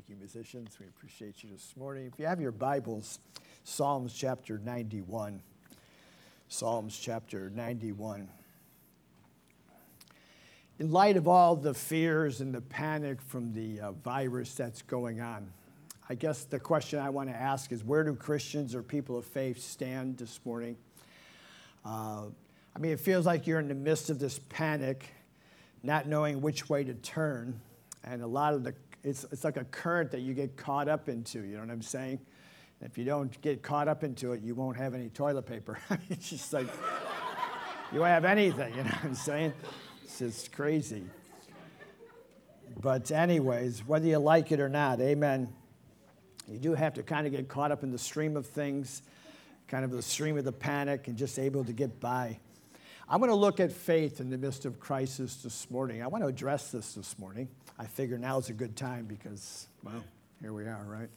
Thank you, musicians. We appreciate you this morning. If you have your Bibles, Psalms chapter 91. Psalms chapter 91. In light of all the fears and the panic from the uh, virus that's going on, I guess the question I want to ask is where do Christians or people of faith stand this morning? Uh, I mean, it feels like you're in the midst of this panic, not knowing which way to turn. And a lot of the it's, it's like a current that you get caught up into, you know what I'm saying? if you don't get caught up into it, you won't have any toilet paper. it's just like, you won't have anything, you know what I'm saying? It's just crazy. But, anyways, whether you like it or not, amen, you do have to kind of get caught up in the stream of things, kind of the stream of the panic, and just able to get by. I'm going to look at faith in the midst of crisis this morning. I want to address this this morning. I figure now is a good time because, well, here we are, right?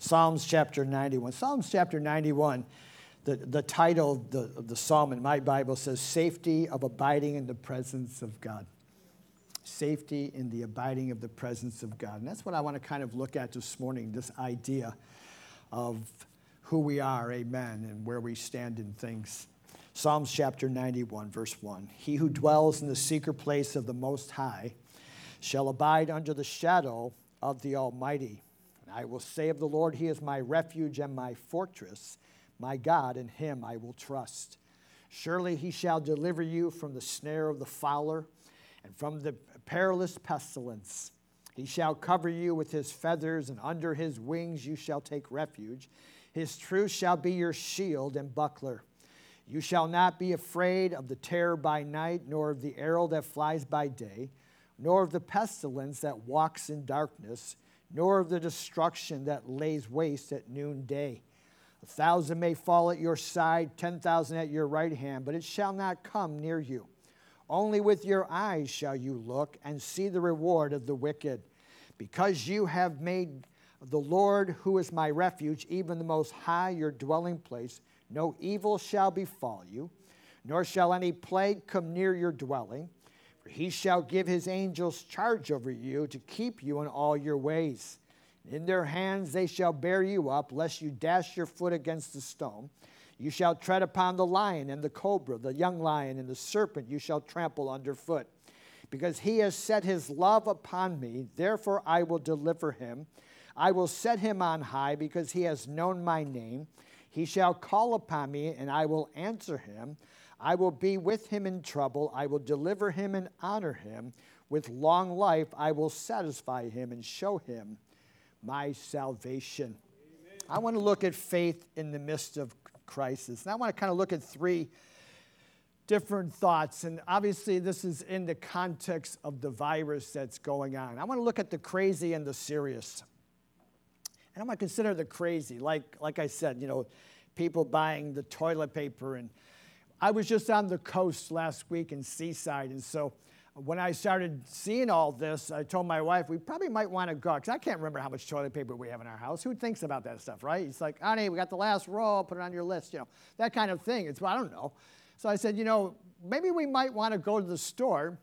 Psalms chapter 91. Psalms chapter 91, the, the title of the, of the psalm in my Bible says, Safety of Abiding in the Presence of God. Safety in the abiding of the presence of God. And that's what I want to kind of look at this morning this idea of who we are, amen, and where we stand in things. Psalms chapter 91, verse 1. He who dwells in the secret place of the Most High shall abide under the shadow of the Almighty. I will say of the Lord, He is my refuge and my fortress, my God, in Him I will trust. Surely He shall deliver you from the snare of the fowler and from the perilous pestilence. He shall cover you with His feathers, and under His wings you shall take refuge. His truth shall be your shield and buckler. You shall not be afraid of the terror by night, nor of the arrow that flies by day nor of the pestilence that walks in darkness, nor of the destruction that lays waste at noonday. A thousand may fall at your side, ten thousand at your right hand, but it shall not come near you. Only with your eyes shall you look and see the reward of the wicked. Because you have made the Lord, who is my refuge, even the Most High, your dwelling place, no evil shall befall you, nor shall any plague come near your dwelling. For he shall give his angels charge over you to keep you in all your ways. In their hands they shall bear you up, lest you dash your foot against the stone. You shall tread upon the lion and the cobra, the young lion and the serpent you shall trample underfoot. Because he has set his love upon me, therefore I will deliver him. I will set him on high, because he has known my name. He shall call upon me, and I will answer him. I will be with him in trouble. I will deliver him and honor him. With long life, I will satisfy him and show him my salvation. Amen. I want to look at faith in the midst of crisis. And I want to kind of look at three different thoughts. And obviously, this is in the context of the virus that's going on. I want to look at the crazy and the serious. And I'm to consider the crazy, like, like I said, you know, people buying the toilet paper and I was just on the coast last week in Seaside, and so when I started seeing all this, I told my wife we probably might want to go because I can't remember how much toilet paper we have in our house. Who thinks about that stuff, right? It's like, honey, we got the last roll, put it on your list, you know, that kind of thing. It's I don't know. So I said, you know, maybe we might want to go to the store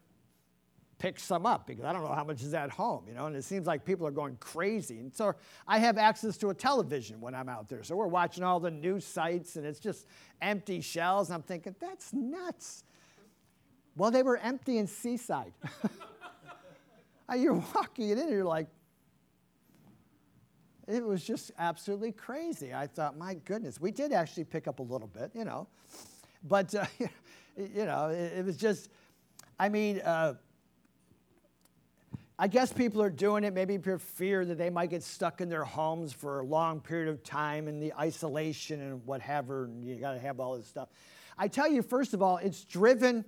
pick some up because I don't know how much is at home, you know, and it seems like people are going crazy. And so I have access to a television when I'm out there. So we're watching all the news sites and it's just empty shells. And I'm thinking, that's nuts. Well, they were empty in Seaside. you're walking it in and you're like, it was just absolutely crazy. I thought, my goodness, we did actually pick up a little bit, you know. But, uh, you know, it, it, was just, I mean, uh, I guess people are doing it maybe for fear that they might get stuck in their homes for a long period of time in the isolation and whatever, and you got to have all this stuff. I tell you, first of all, it's driven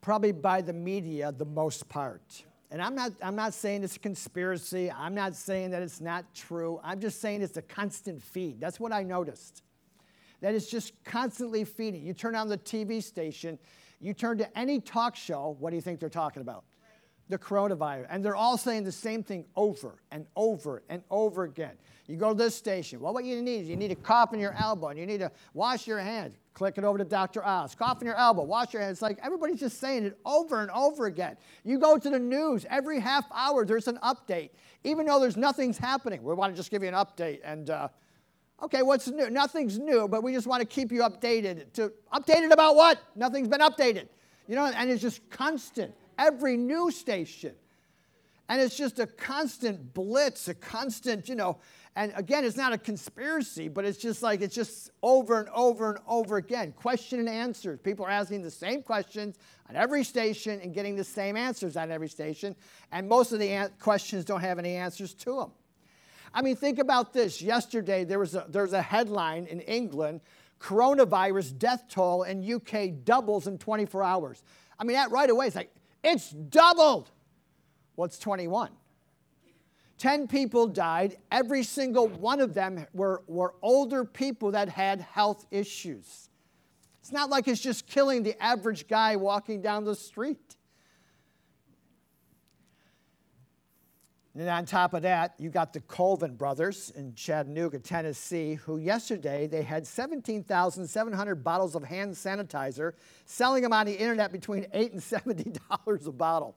probably by the media the most part. And I'm not, I'm not saying it's a conspiracy. I'm not saying that it's not true. I'm just saying it's a constant feed. That's what I noticed. That it's just constantly feeding. You turn on the TV station, you turn to any talk show, what do you think they're talking about? The coronavirus. And they're all saying the same thing over and over and over again. You go to this station. Well, what you need is you need a cough in your elbow and you need to wash your hands. Click it over to Dr. Oz. Cough in your elbow, wash your hands. It's like everybody's just saying it over and over again. You go to the news, every half hour there's an update. even though there's nothing's happening. We want to just give you an update. And uh, okay, what's new? Nothing's new, but we just want to keep you updated. To updated about what? Nothing's been updated. You know, and it's just constant. Every news station. And it's just a constant blitz, a constant, you know, and again, it's not a conspiracy, but it's just like, it's just over and over and over again. Question and answers. People are asking the same questions on every station and getting the same answers on every station. And most of the an- questions don't have any answers to them. I mean, think about this. Yesterday, there was a, there was a headline in England coronavirus death toll in UK doubles in 24 hours. I mean, that right away is like, it's doubled. What's well, 21? 10 people died. Every single one of them were, were older people that had health issues. It's not like it's just killing the average guy walking down the street. And on top of that, you got the Colvin brothers in Chattanooga, Tennessee, who yesterday they had 17,700 bottles of hand sanitizer, selling them on the internet between 8 and $70 a bottle.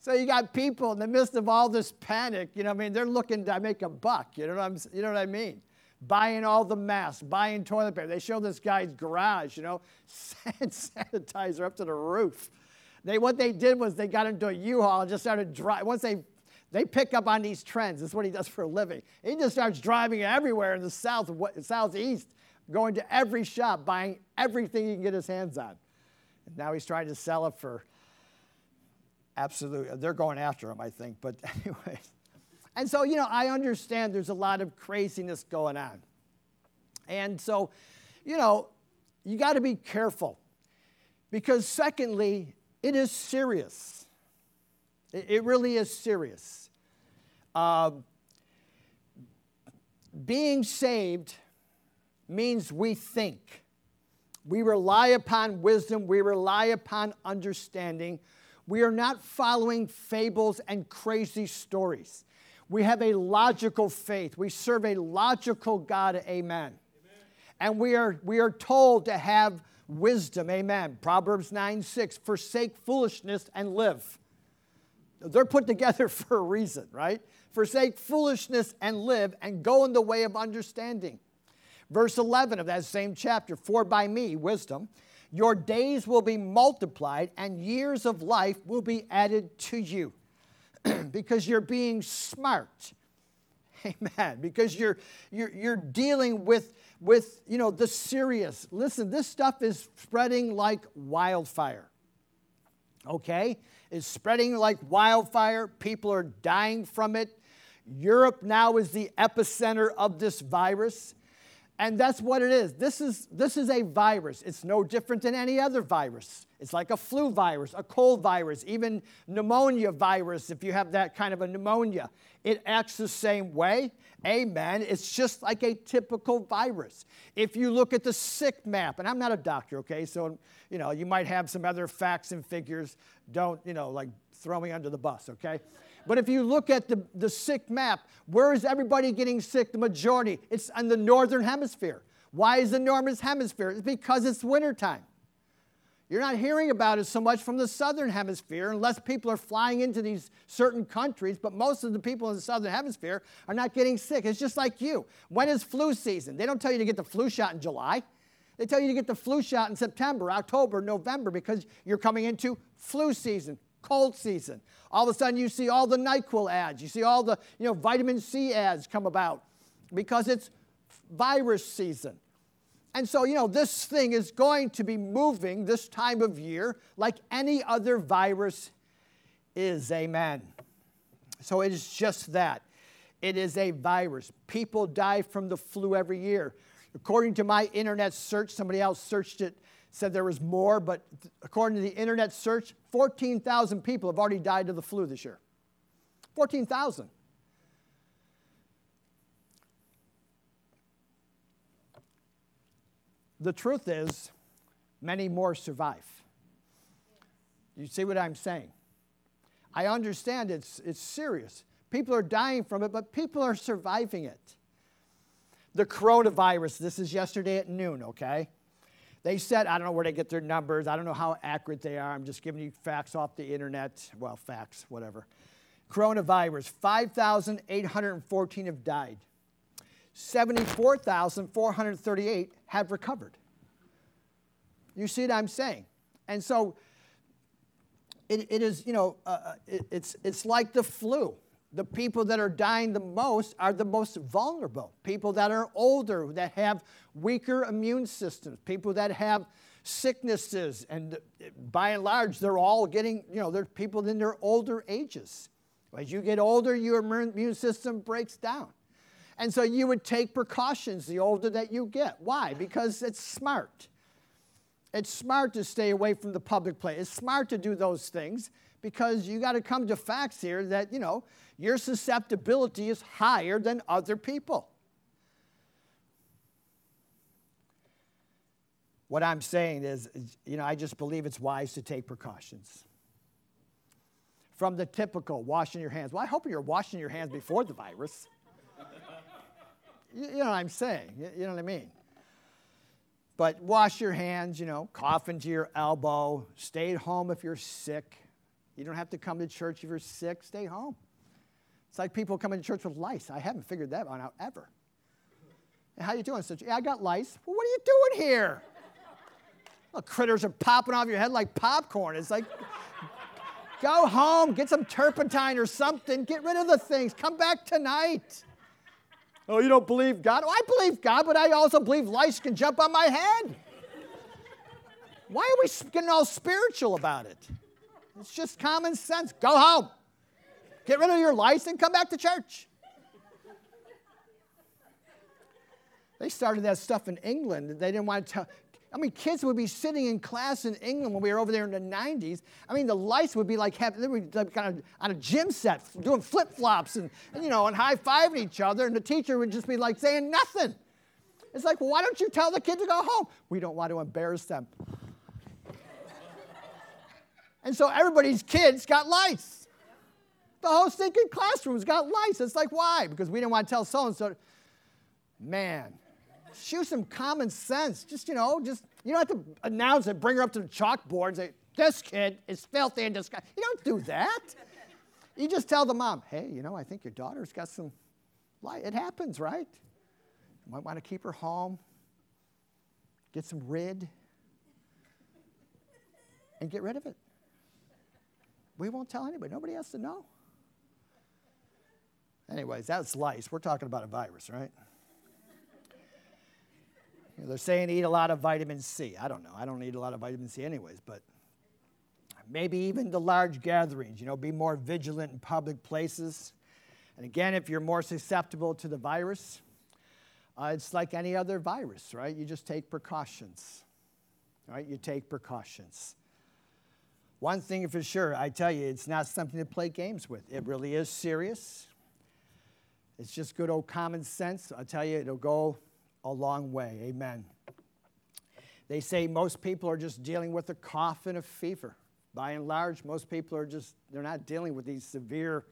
So you got people in the midst of all this panic, you know, I mean, they're looking to make a buck, you know what, I'm, you know what I mean? Buying all the masks, buying toilet paper. They show this guy's garage, you know, sanitizer up to the roof. They, what they did was they got into a U-Haul and just started driving. Once they, they pick up on these trends, That's what he does for a living. He just starts driving everywhere in the south, southeast, going to every shop, buying everything he can get his hands on. And now he's trying to sell it for Absolutely. They're going after him, I think. But anyway. And so, you know, I understand there's a lot of craziness going on. And so, you know, you got to be careful. Because, secondly, it is serious. It, really is serious. Uh, being saved means we think. We rely upon wisdom, we rely upon understanding, we are not following fables and crazy stories. We have a logical faith. We serve a logical God. Amen. Amen. And we are, we are told to have wisdom. Amen. Proverbs 9 6 Forsake foolishness and live. They're put together for a reason, right? Forsake foolishness and live and go in the way of understanding. Verse 11 of that same chapter For by me, wisdom, your days will be multiplied, and years of life will be added to you because you're being smart. Amen. Because you're, you're, you're dealing with, with, you know, the serious. Listen, this stuff is spreading like wildfire. Okay? It's spreading like wildfire. People are dying from it. Europe now is the epicenter of this virus. And that's what it is. This is, this is a virus. It's no different than any other virus. It's like a flu virus, a cold virus, even pneumonia virus, if you have that kind of a pneumonia. It acts the same way. Amen. It's just like a typical virus. If you look at the sick map, and I'm not a doctor, okay, so you know, you might have some other facts and figures. Don't, you know, like throw me under the bus, okay? But if you look at the, the sick map, where is everybody getting sick? The majority. It's in the northern hemisphere. Why is the northern hemisphere? It's because it's wintertime. You're not hearing about it so much from the southern hemisphere unless people are flying into these certain countries, but most of the people in the southern hemisphere are not getting sick. It's just like you. When is flu season? They don't tell you to get the flu shot in July. They tell you to get the flu shot in September, October, November because you're coming into flu season cold season. All of a sudden, you see all the NyQuil ads. You see all the you know, vitamin C ads come about because it's virus season. And so, you know, this thing is going to be moving this time of year like any other virus is. Amen. So it is just that. It is a virus. People die from the flu every year. According to my internet search, somebody else searched it said there was more, but according to the internet search, 14,000 people have already died of the flu this year. 14,000. The truth is, many more survive. You see what I'm saying? I understand it's, it's serious. People are dying from it, but people are surviving it. The coronavirus, this is yesterday at noon, okay? They said, I don't know where they get their numbers. I don't know how accurate they are. I'm just giving you facts off the internet. Well, facts, whatever. coronavirus, 5,814 have died. 74,438 have recovered. You see what I'm saying? And so it, it is, you know, uh, uh, it, it's, it's like the flu. The people that are dying the most are the most vulnerable. People that are older, that have weaker immune systems, people that have sicknesses, and by and large, they're all getting, you know, they're people in their older ages. As you get older, your immune system breaks down. And so you would take precautions the older that you get. Why? Because it's smart. It's smart to stay away from the public place. It's smart to do those things because you got to come to facts here that, you know, your susceptibility is higher than other people. What I'm saying is, you know, I just believe it's wise to take precautions. From the typical washing your hands. Well, I hope you're washing your hands before the virus. You know what I'm saying? You know what I mean? But wash your hands, you know, cough into your elbow, stay at home if you're sick. You don't have to come to church if you're sick, stay home. It's like people coming to church with lice. I haven't figured that one out ever. And how you doing? So, yeah, I got lice. Well, what are you doing here? Well, critters are popping off your head like popcorn. It's like, go home, get some turpentine or something, get rid of the things, come back tonight. Oh, you don't believe God? Oh, I believe God, but I also believe lice can jump on my head. Why are we getting all spiritual about it? It's just common sense. Go home. Get rid of your lice and come back to church. They started that stuff in England. They didn't want to tell, I mean, kids would be sitting in class in England when we were over there in the 90s. I mean, the lights would be like, having, they would be kind of on a gym set doing flip flops and, and, you know, and high fiving each other, and the teacher would just be like saying nothing. It's like, well, why don't you tell the kid to go home? We don't want to embarrass them. And so everybody's kids got lice. The whole stinking classroom's got lice. It's like, why? Because we didn't want to tell so and so. Man, show some common sense. Just, you know, just, you don't have to announce it, bring her up to the chalkboard and say, this kid is filthy and disgusting. You don't do that. You just tell the mom, hey, you know, I think your daughter's got some light. It happens, right? You might want to keep her home, get some rid, and get rid of it. We won't tell anybody. Nobody has to know. Anyways, that's lice. We're talking about a virus, right? You know, they're saying eat a lot of vitamin C. I don't know. I don't eat a lot of vitamin C anyways, but maybe even the large gatherings, you know, be more vigilant in public places. And again, if you're more susceptible to the virus, uh, it's like any other virus, right? You just take precautions, right? You take precautions. One thing for sure, I tell you, it's not something to play games with. It really is serious. It's just good old common sense. I tell you, it'll go a long way. Amen. They say most people are just dealing with a cough and a fever. By and large, most people are just, they're not dealing with these severe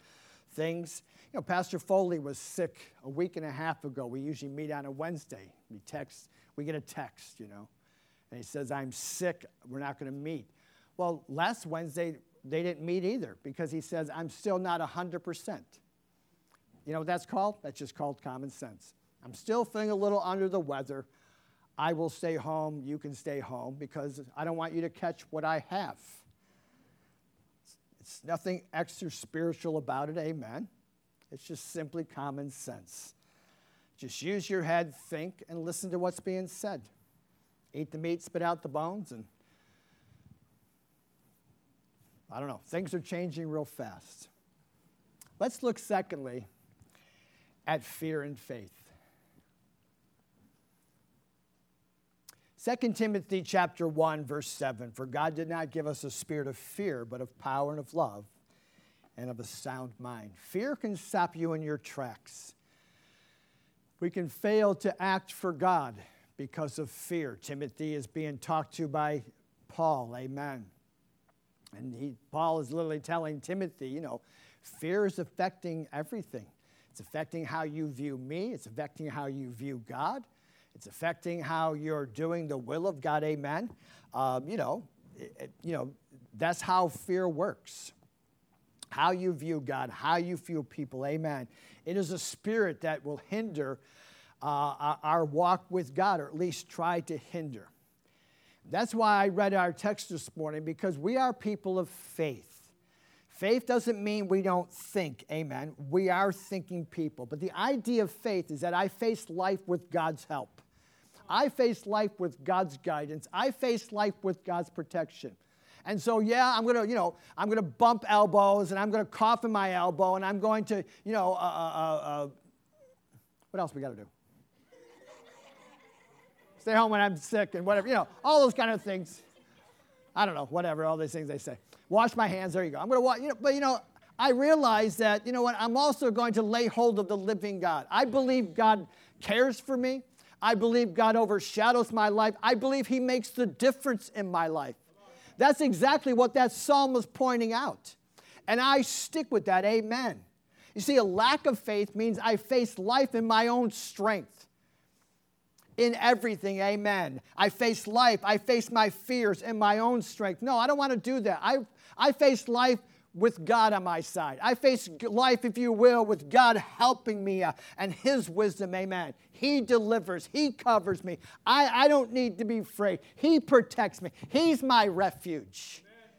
things. You know, Pastor Foley was sick a week and a half ago. We usually meet on a Wednesday. We text, we get a text, you know, and he says, I'm sick, we're not going to meet. Well, last Wednesday, they didn't meet either because he says, I'm still not 100%. You know what that's called? That's just called common sense. I'm still feeling a little under the weather. I will stay home. You can stay home because I don't want you to catch what I have. It's nothing extra spiritual about it, amen. It's just simply common sense. Just use your head, think, and listen to what's being said. Eat the meat, spit out the bones, and I don't know. Things are changing real fast. Let's look, secondly, at fear and faith. 2 Timothy chapter 1 verse 7 for God did not give us a spirit of fear but of power and of love and of a sound mind. Fear can stop you in your tracks. We can fail to act for God because of fear. Timothy is being talked to by Paul. Amen. And he, Paul is literally telling Timothy, you know, fear is affecting everything. It's affecting how you view me, it's affecting how you view God, it's affecting how you're doing the will of God. Amen. Um, you know, it, you know, that's how fear works. how you view God, how you view people. Amen. It is a spirit that will hinder uh, our walk with God, or at least try to hinder. That's why I read our text this morning, because we are people of faith. Faith doesn't mean we don't think, amen. We are thinking people. But the idea of faith is that I face life with God's help. I face life with God's guidance. I face life with God's protection. And so, yeah, I'm gonna, you know, I'm gonna bump elbows and I'm gonna cough in my elbow and I'm going to, you know, uh, uh, uh, uh what else we gotta do? Stay home when I'm sick and whatever, you know, all those kind of things. I don't know, whatever, all these things they say. Wash my hands, there you go. I'm gonna wash, you know, but you know, I realize that, you know what, I'm also going to lay hold of the living God. I believe God cares for me. I believe God overshadows my life. I believe He makes the difference in my life. That's exactly what that psalm was pointing out. And I stick with that. Amen. You see, a lack of faith means I face life in my own strength. In everything, amen. I face life, I face my fears in my own strength. No, I don't want to do that. I, I face life with God on my side. I face life, if you will, with God helping me uh, and His wisdom. Amen. He delivers, He covers me. I, I don't need to be afraid. He protects me, He's my refuge. Amen.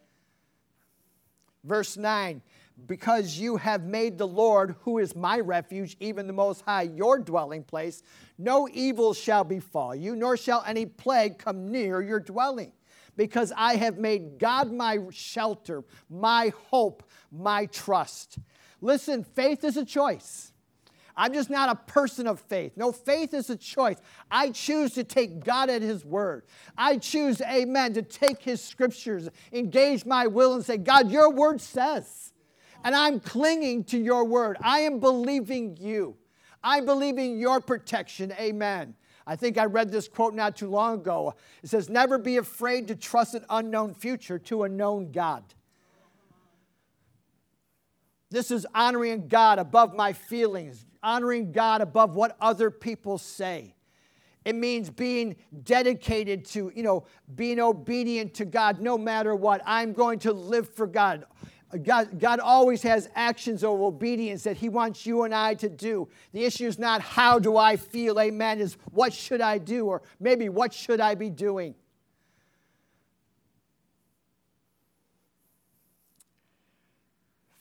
Verse 9 because you have made the Lord, who is my refuge, even the Most High, your dwelling place, no evil shall befall you, nor shall any plague come near your dwelling because I have made God my shelter, my hope, my trust. Listen, faith is a choice. I'm just not a person of faith. No, faith is a choice. I choose to take God at His word. I choose, amen, to take His scriptures, engage my will, and say, God, your word says. And I'm clinging to your word. I am believing you. I believe in your protection. Amen. I think I read this quote not too long ago. It says, Never be afraid to trust an unknown future to a known God. This is honoring God above my feelings, honoring God above what other people say. It means being dedicated to, you know, being obedient to God no matter what. I'm going to live for God. God, God always has actions of obedience that He wants you and I to do. The issue is not how do I feel, amen, is what should I do, or maybe what should I be doing.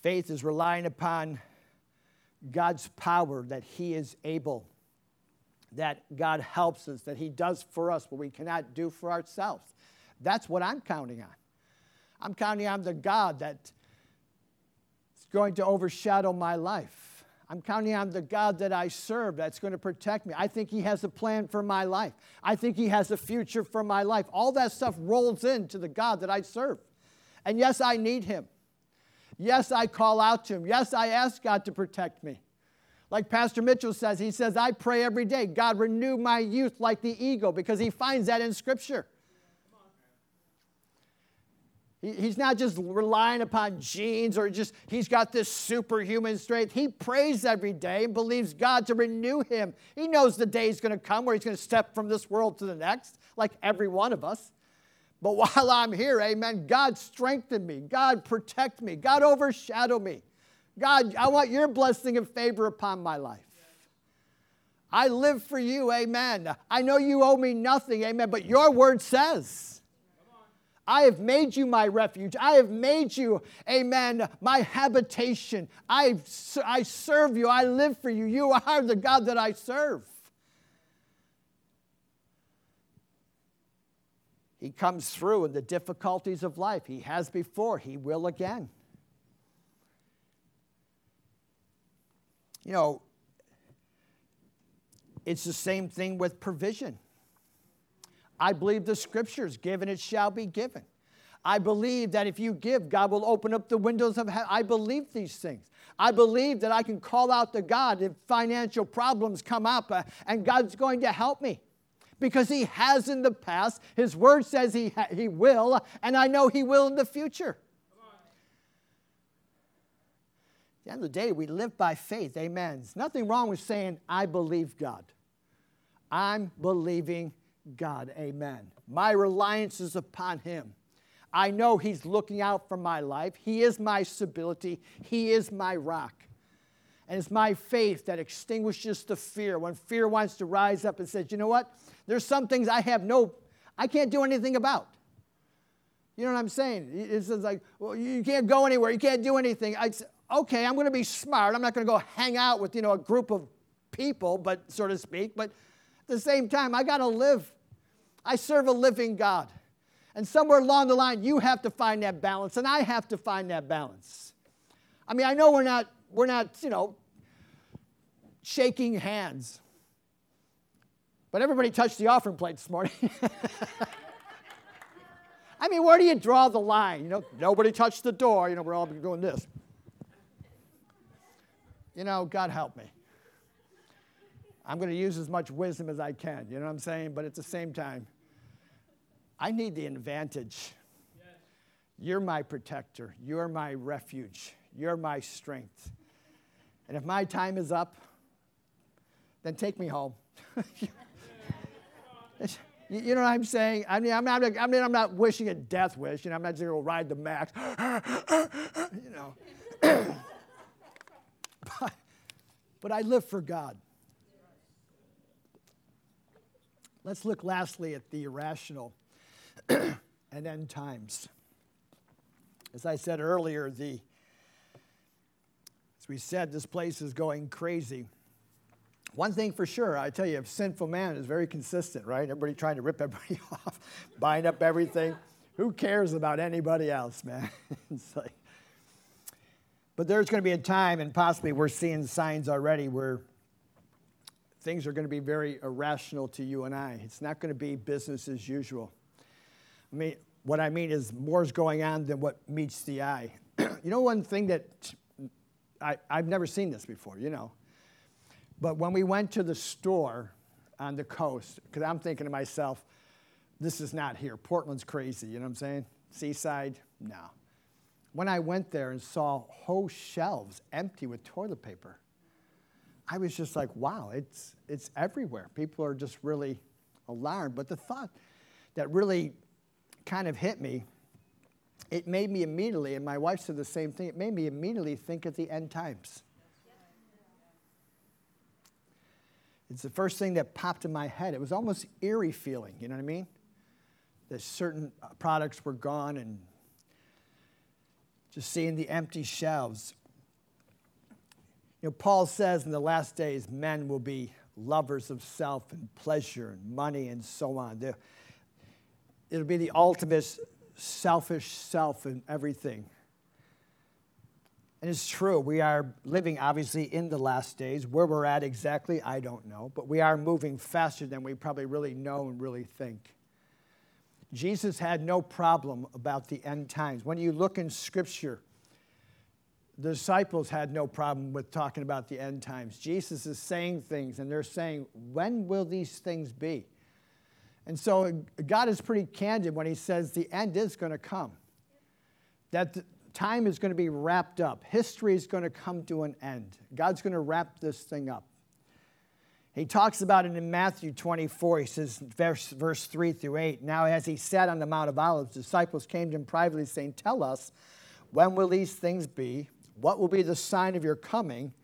Faith is relying upon God's power that He is able, that God helps us, that He does for us what we cannot do for ourselves. That's what I'm counting on. I'm counting on the God that going to overshadow my life. I'm counting on the God that I serve that's going to protect me. I think He has a plan for my life. I think He has a future for my life. All that stuff rolls into the God that I serve. And yes, I need Him. Yes, I call out to Him. Yes, I ask God to protect me. Like Pastor Mitchell says, he says, I pray every day, God, renew my youth like the eagle, because he finds that in Scripture. He's not just relying upon genes or just, he's got this superhuman strength. He prays every day and believes God to renew him. He knows the day is going to come where he's going to step from this world to the next, like every one of us. But while I'm here, amen, God strengthen me. God protect me. God overshadow me. God, I want your blessing and favor upon my life. I live for you, amen. I know you owe me nothing, amen, but your word says. I have made you my refuge. I have made you, amen, my habitation. I, I serve you. I live for you. You are the God that I serve. He comes through in the difficulties of life. He has before, He will again. You know, it's the same thing with provision. I believe the scriptures, given it shall be given. I believe that if you give, God will open up the windows of heaven. I believe these things. I believe that I can call out to God if financial problems come up uh, and God's going to help me because He has in the past. His word says He, ha- he will, and I know He will in the future. At the end of the day, we live by faith. Amen. There's nothing wrong with saying, I believe God. I'm believing God. Amen. My reliance is upon Him. I know He's looking out for my life. He is my stability, He is my rock. And it's my faith that extinguishes the fear. When fear wants to rise up and says, you know what? There's some things I have no, I can't do anything about. You know what I'm saying? It's like, well, you can't go anywhere. You can't do anything. I, okay, I'm going to be smart. I'm not going to go hang out with, you know, a group of people, but so to speak. But at the same time, I got to live. I serve a living God. And somewhere along the line, you have to find that balance, and I have to find that balance. I mean, I know we're not, we're not, you know, shaking hands. But everybody touched the offering plate this morning. I mean, where do you draw the line? You know, nobody touched the door. You know, we're all doing this. You know, God help me. I'm going to use as much wisdom as I can. You know what I'm saying? But at the same time, I need the advantage. Yes. You're my protector. You're my refuge. You're my strength. And if my time is up, then take me home. you know what I'm saying? I mean, I'm not, I mean, I'm not wishing a death wish. You know, I'm not just going to ride the max. you know. but, but I live for God. Let's look lastly at the irrational and end times. As I said earlier, the, as we said, this place is going crazy. One thing for sure, I tell you, a sinful man is very consistent, right? Everybody trying to rip everybody off, buying up everything. Who cares about anybody else, man? like, but there's going to be a time, and possibly we're seeing signs already where things are going to be very irrational to you and I. It's not going to be business as usual. Mean, what I mean is more is going on than what meets the eye. you know, one thing that I, I've never seen this before, you know. But when we went to the store on the coast, because I'm thinking to myself, this is not here. Portland's crazy, you know what I'm saying? Seaside, no. When I went there and saw whole shelves empty with toilet paper, I was just like, wow, it's, it's everywhere. People are just really alarmed. But the thought that really kind of hit me, it made me immediately, and my wife said the same thing, it made me immediately think of the end times. It's the first thing that popped in my head. It was almost eerie feeling, you know what I mean? That certain uh, products were gone and just seeing the empty shelves. You know, Paul says in the last days, men will be lovers of self and pleasure and money and so on. They're, it'll be the ultimate selfish self and everything. And it's true, we are living obviously in the last days. Where we're at exactly, I don't know, but we are moving faster than we probably really know and really think. Jesus had no problem about the end times. When you look in Scripture, the disciples had no problem with talking about the end times. Jesus is saying things, and they're saying, When will these things be? And so God is pretty candid when He says the end is going to come. That time is going to be wrapped up. History is going to come to an end. God's going to wrap this thing up. He talks about it in Matthew 24. He says, verse, verse 3 through 8. Now, as he sat on the Mount of Olives, disciples came to him privately, saying, Tell us, when will these things be? What will be the sign of your coming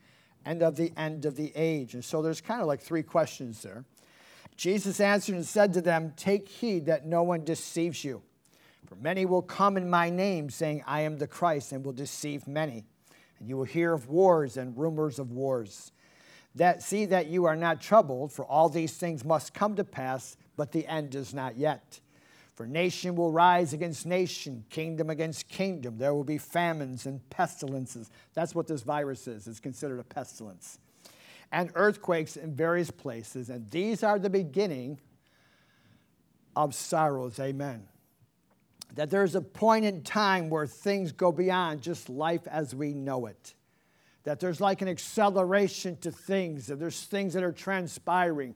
and of the end of the age? And so there's kind of like three questions there. Jesus answered and said to them, Take heed that no one deceives you. For many will come in my name, saying, I am the Christ, and will deceive many. And you will hear of wars and rumors of wars. That see that you are not troubled, for all these things must come to pass, but the end is not yet. For nation will rise against nation, kingdom against kingdom. There will be famines and pestilences. That's what this virus is. It's considered a pestilence. And earthquakes in various places. And these are the beginning of sorrows. Amen that there's a point in time where things go beyond just life as we know it. That there's like an acceleration to things, that there's things that are transpiring,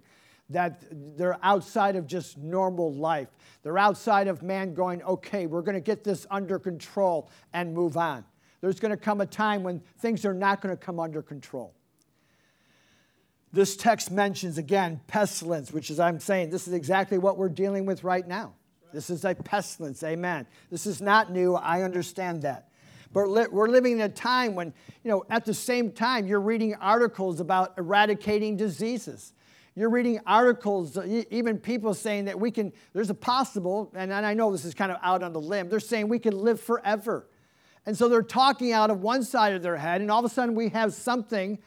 that they're outside of just normal life. They're outside of man going, okay, we're going to get this under control and move on. There's going to come a time when things are not going to come under control. This text mentions again pestilence, which is, I'm saying, this is exactly what we're dealing with right now. This is a pestilence. Amen. This is not new. I understand that. But we're living in a time when, you know, at the same time, you're reading articles about eradicating diseases. You're reading articles, uh, even people saying that we can, there's a possible, and I know this is kind of out on the limb, they're saying we can live forever. And so they're talking out of one side of their head, and all of a sudden we have something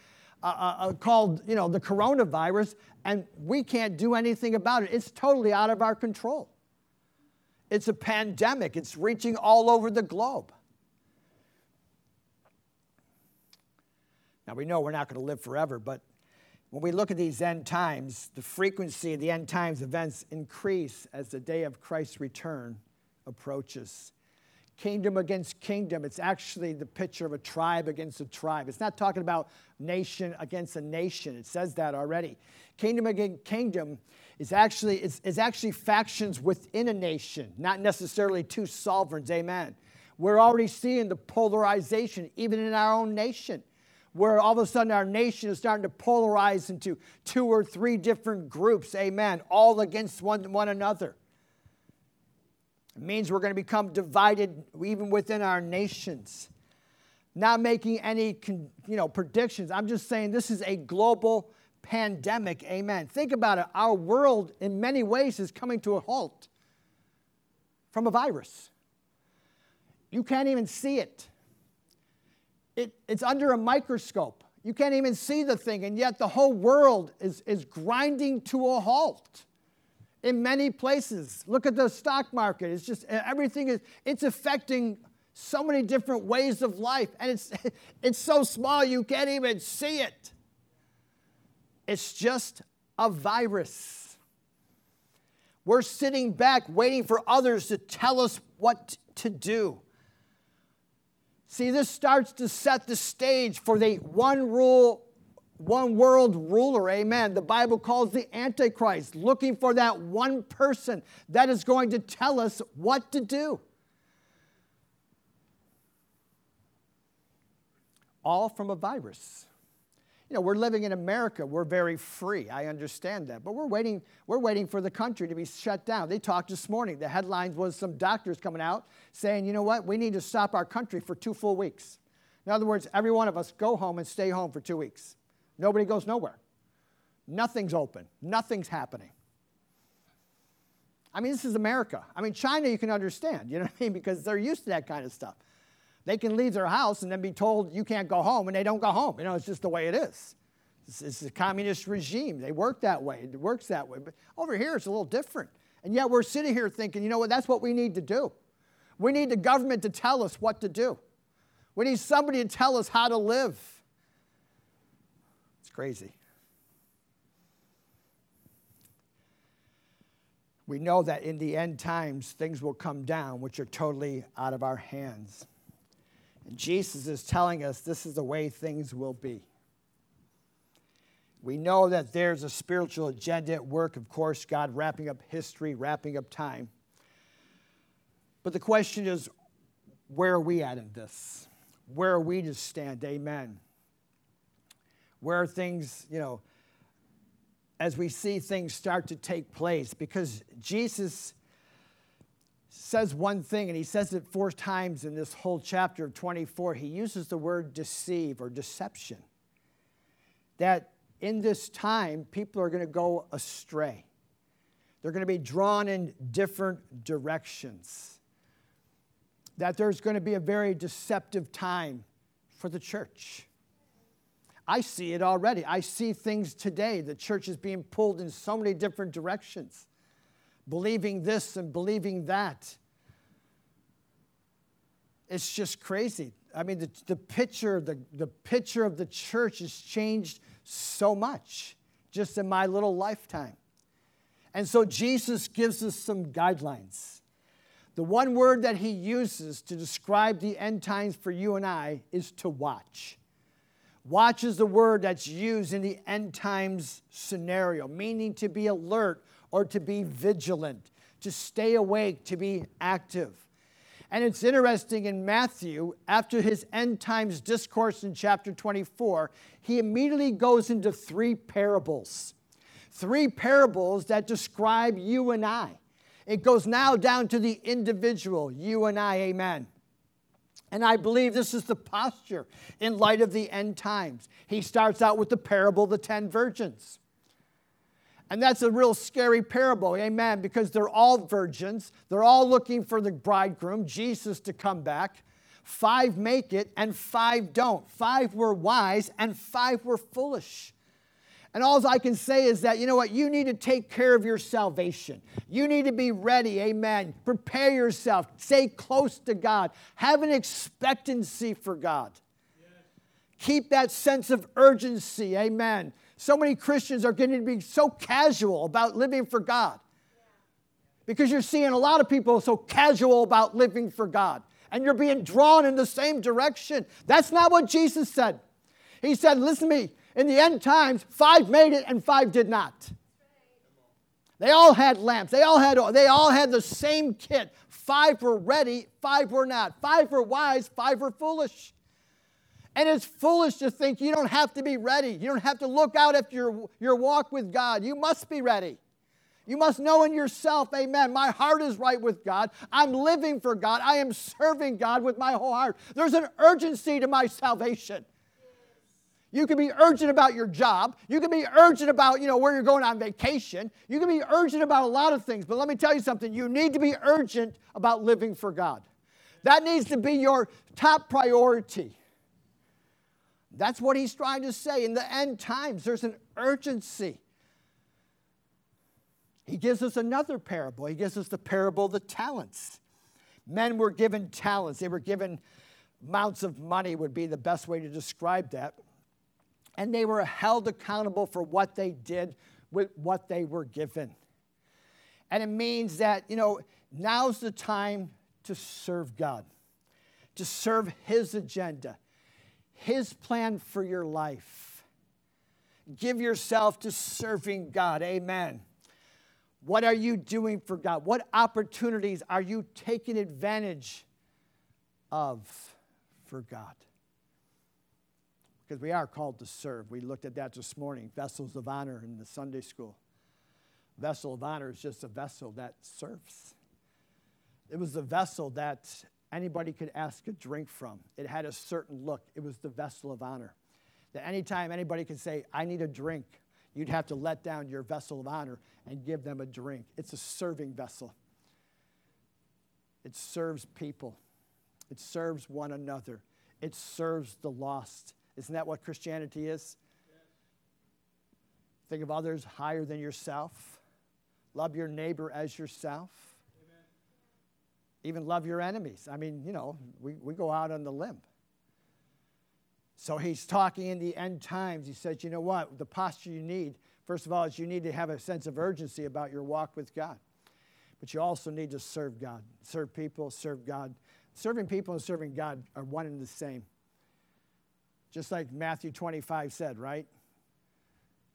uh, uh, uh called, you know, the coronavirus, and we can't do anything about it. It's totally out of our control. It's a pandemic, it's reaching all over the globe. Now, we know we're not going to live forever, but when we look at these end times, the frequency of the end times events increase as the day of Christ's return approaches. Kingdom against kingdom, it's actually the picture of a tribe against a tribe. It's not talking about nation against a nation. It says that already. Kingdom against kingdom is actually, is, is actually factions within a nation, not necessarily two sovereigns. Amen. We're already seeing the polarization even in our own nation where all of a sudden our nation is starting to polarize into two or three different groups, amen, all against one, one another. It means we're going to become divided even within our nations. Not making any you know, predictions. I'm just saying this is a global pandemic, amen. Think about it. Our world, in many ways, is coming to a halt from a virus. You can't even see it it, it's under a microscope. You can't even see the thing, and yet the whole world is, is grinding to a halt in many places. Look at the stock market. It's just everything is it's affecting so many different ways of life, and it's it's so small you can't even see it. It's just a virus. We're sitting back waiting for others to tell us what to do. See, this starts to set the stage for the one rule, one world ruler. Amen. The Bible calls the Antichrist, looking for that one person that is going to tell us what to do. All from a virus you know, we're living in America. We're very free. I understand that. But we're waiting, we're waiting for the country to be shut down. They talked this morning. The headlines was some doctors coming out saying, you know what, we need to stop our country for two full weeks. In other words, every one of us go home and stay home for two weeks. Nobody goes nowhere. Nothing's open. Nothing's happening. I mean, this is America. I mean, China, you can understand, you know what I mean? Because they're used to that kind of stuff. They can leave their house and then be told you can't go home, and they don't go home. You know, it's just the way it is. It's, it's a communist regime. They work that way. It works that way. But over here, it's a little different. And yet we're sitting here thinking, you know what, that's what we need to do. We need the government to tell us what to do. We need somebody to tell us how to live. Crazy. We know that in the end times, things will come down which are totally out of our hands. And Jesus is telling us this is the way things will be. We know that there's a spiritual agenda at work, of course, God wrapping up history, wrapping up time. But the question is, where are we at in this? Where are we to stand? Amen. Where things, you know, as we see things start to take place? Because Jesus says one thing, and he says it four times in this whole chapter of 24. He uses the word deceive or deception. That in this time, people are going to go astray, they're going to be drawn in different directions. That there's going to be a very deceptive time for the church. I see it already. I see things today. The church is being pulled in so many different directions believing this and believing that. It's just crazy. I mean, the, the picture, the, the picture of the church has changed so much just in my little lifetime. And so Jesus gives us some guidelines. The one word that he uses to describe the end times for you and I is to watch. Watch is the word that's used in the end times scenario, meaning to be alert or to be vigilant, to stay awake, to be active. And it's interesting in Matthew, after his end times discourse in chapter 24, he immediately goes into three parables. Three parables that describe you and I. It goes now down to the individual, you and I, amen. And I believe this is the posture in light of the end times. He starts out with the parable of the ten virgins. And that's a real scary parable, amen, because they're all virgins. They're all looking for the bridegroom, Jesus, to come back. Five make it and five don't. Five were wise and five were foolish. And all I can say is that, you know what, you need to take care of your salvation. You need to be ready, amen. Prepare yourself, stay close to God, have an expectancy for God. Yes. Keep that sense of urgency, amen. So many Christians are getting to be so casual about living for God because you're seeing a lot of people so casual about living for God and you're being drawn in the same direction. That's not what Jesus said. He said, Listen to me, in the end times, five made it and five did not. They all had lamps. They all had, they all had the same kit. Five were ready, five were not. Five were wise, five were foolish. And it's foolish to think you don't have to be ready. You don't have to look out after your, your walk with God. You must be ready. You must know in yourself, amen, my heart is right with God. I'm living for God. I am serving God with my whole heart. There's an urgency to my salvation. You can be urgent about your job. You can be urgent about, you know, where you're going on vacation. You can be urgent about a lot of things. But let me tell you something. You need to be urgent about living for God. That needs to be your top priority. That's what he's trying to say. In the end times, there's an urgency. He gives us another parable. He gives us the parable of the talents. Men were given talents, they were given amounts of money, would be the best way to describe that and they were held accountable for what they did with what they were given. And it means that, you know, now's the time to serve God, to serve His agenda, His plan for your life. Give yourself to serving God. Amen. What are you doing for God? What opportunities are you taking advantage of for God? Because we are called to serve. We looked at that this morning vessels of honor in the Sunday school. Vessel of honor is just a vessel that serves. It was the vessel that anybody could ask a drink from. It had a certain look. It was the vessel of honor. That anytime anybody could say, I need a drink, you'd have to let down your vessel of honor and give them a drink. It's a serving vessel. It serves people, it serves one another, it serves the lost. Isn't that what Christianity is? Think of others higher than yourself. Love your neighbor as yourself. Amen. Even love your enemies. I mean, you know, we, we go out on the limb. So he's talking in the end times. He says, you know what? The posture you need, first of all, is you need to have a sense of urgency about your walk with God. But you also need to serve God. Serve people, serve God. Serving people and serving God are one and the same. Just like Matthew 25 said, right?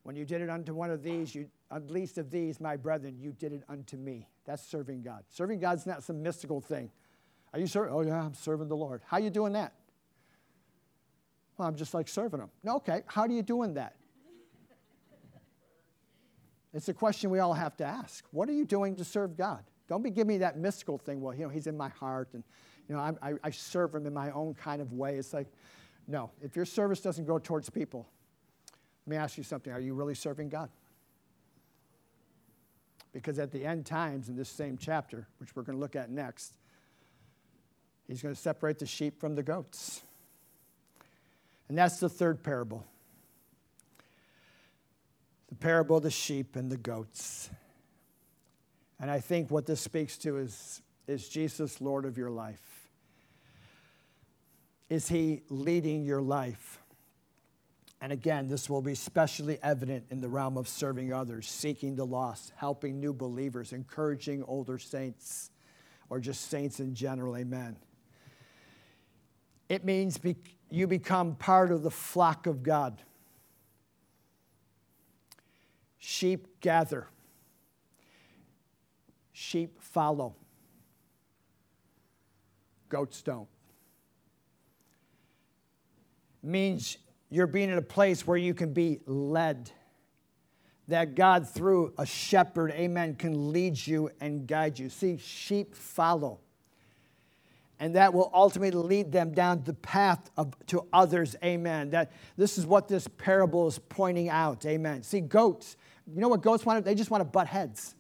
When you did it unto one of these, you, at least of these, my brethren, you did it unto me. That's serving God. Serving God's not some mystical thing. Are you serving? Oh, yeah, I'm serving the Lord. How are you doing that? Well, I'm just like serving Him. No, okay. How are you doing that? It's a question we all have to ask. What are you doing to serve God? Don't be giving me that mystical thing. Well, you know, He's in my heart, and you know, I, I serve Him in my own kind of way. It's like, no, if your service doesn't go towards people, let me ask you something. Are you really serving God? Because at the end times in this same chapter, which we're going to look at next, he's going to separate the sheep from the goats. And that's the third parable the parable of the sheep and the goats. And I think what this speaks to is, is Jesus Lord of your life? Is He leading your life? And again, this will be especially evident in the realm of serving others, seeking the lost, helping new believers, encouraging older saints, or just saints in general. Amen. It means be- you become part of the flock of God. Sheep gather, sheep follow, goats don't means you're being in a place where you can be led. that God, through a shepherd, amen, can lead you and guide you. See, sheep follow. And that will ultimately lead them down the path of, to others, amen. That this is what this parable is pointing out, amen. See, goats, you know what goats want? They just want to butt heads.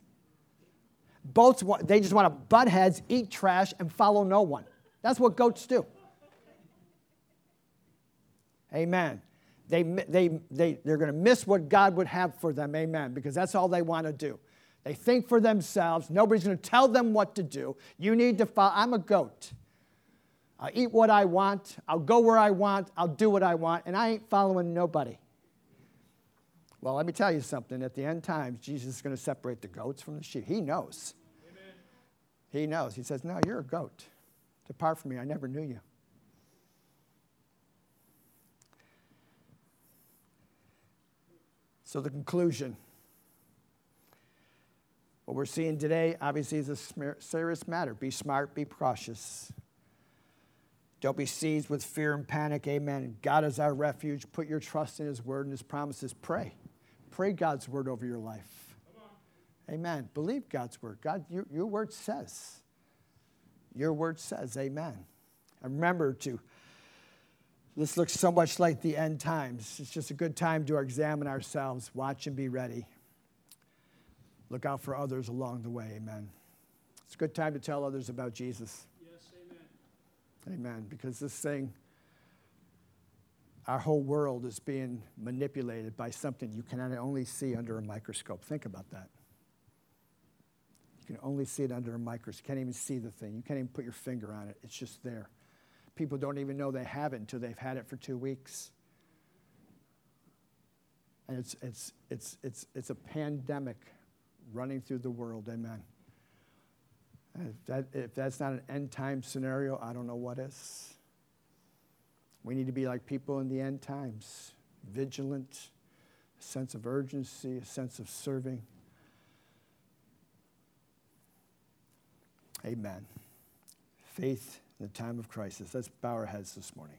Boats, they just want to butt heads, eat trash, and follow no one. That's what goats do. Amen. They, they, they, they're going to miss what God would have for them. Amen. Because that's all they want to do. They think for themselves. Nobody's going to tell them what to do. You need to follow. I'm a goat. I'll eat what I want. I'll go where I want. I'll do what I want. And I ain't following nobody. Well, let me tell you something. At the end times, Jesus is going to separate the goats from the sheep. He knows. Amen. He knows. He says, No, you're a goat. Depart from me. I never knew you. So, the conclusion what we're seeing today, obviously, is a serious matter. Be smart, be cautious. Don't be seized with fear and panic. Amen. God is our refuge. Put your trust in His word and His promises. Pray. Pray God's word over your life. Amen. Believe God's word. God, your, your word says. Your word says, Amen. And remember to, this looks so much like the end times. It's just a good time to examine ourselves, watch and be ready. Look out for others along the way. Amen. It's a good time to tell others about Jesus. Yes, amen. Amen. Because this thing, our whole world is being manipulated by something you can only see under a microscope. Think about that. You can only see it under a microscope. You can't even see the thing. You can't even put your finger on it. It's just there. People don't even know they have it until they've had it for two weeks. And it's, it's, it's, it's, it's a pandemic running through the world. Amen. If, that, if that's not an end time scenario, I don't know what is. We need to be like people in the end times vigilant, a sense of urgency, a sense of serving. Amen. Faith in the time of crisis. Let's bow our heads this morning.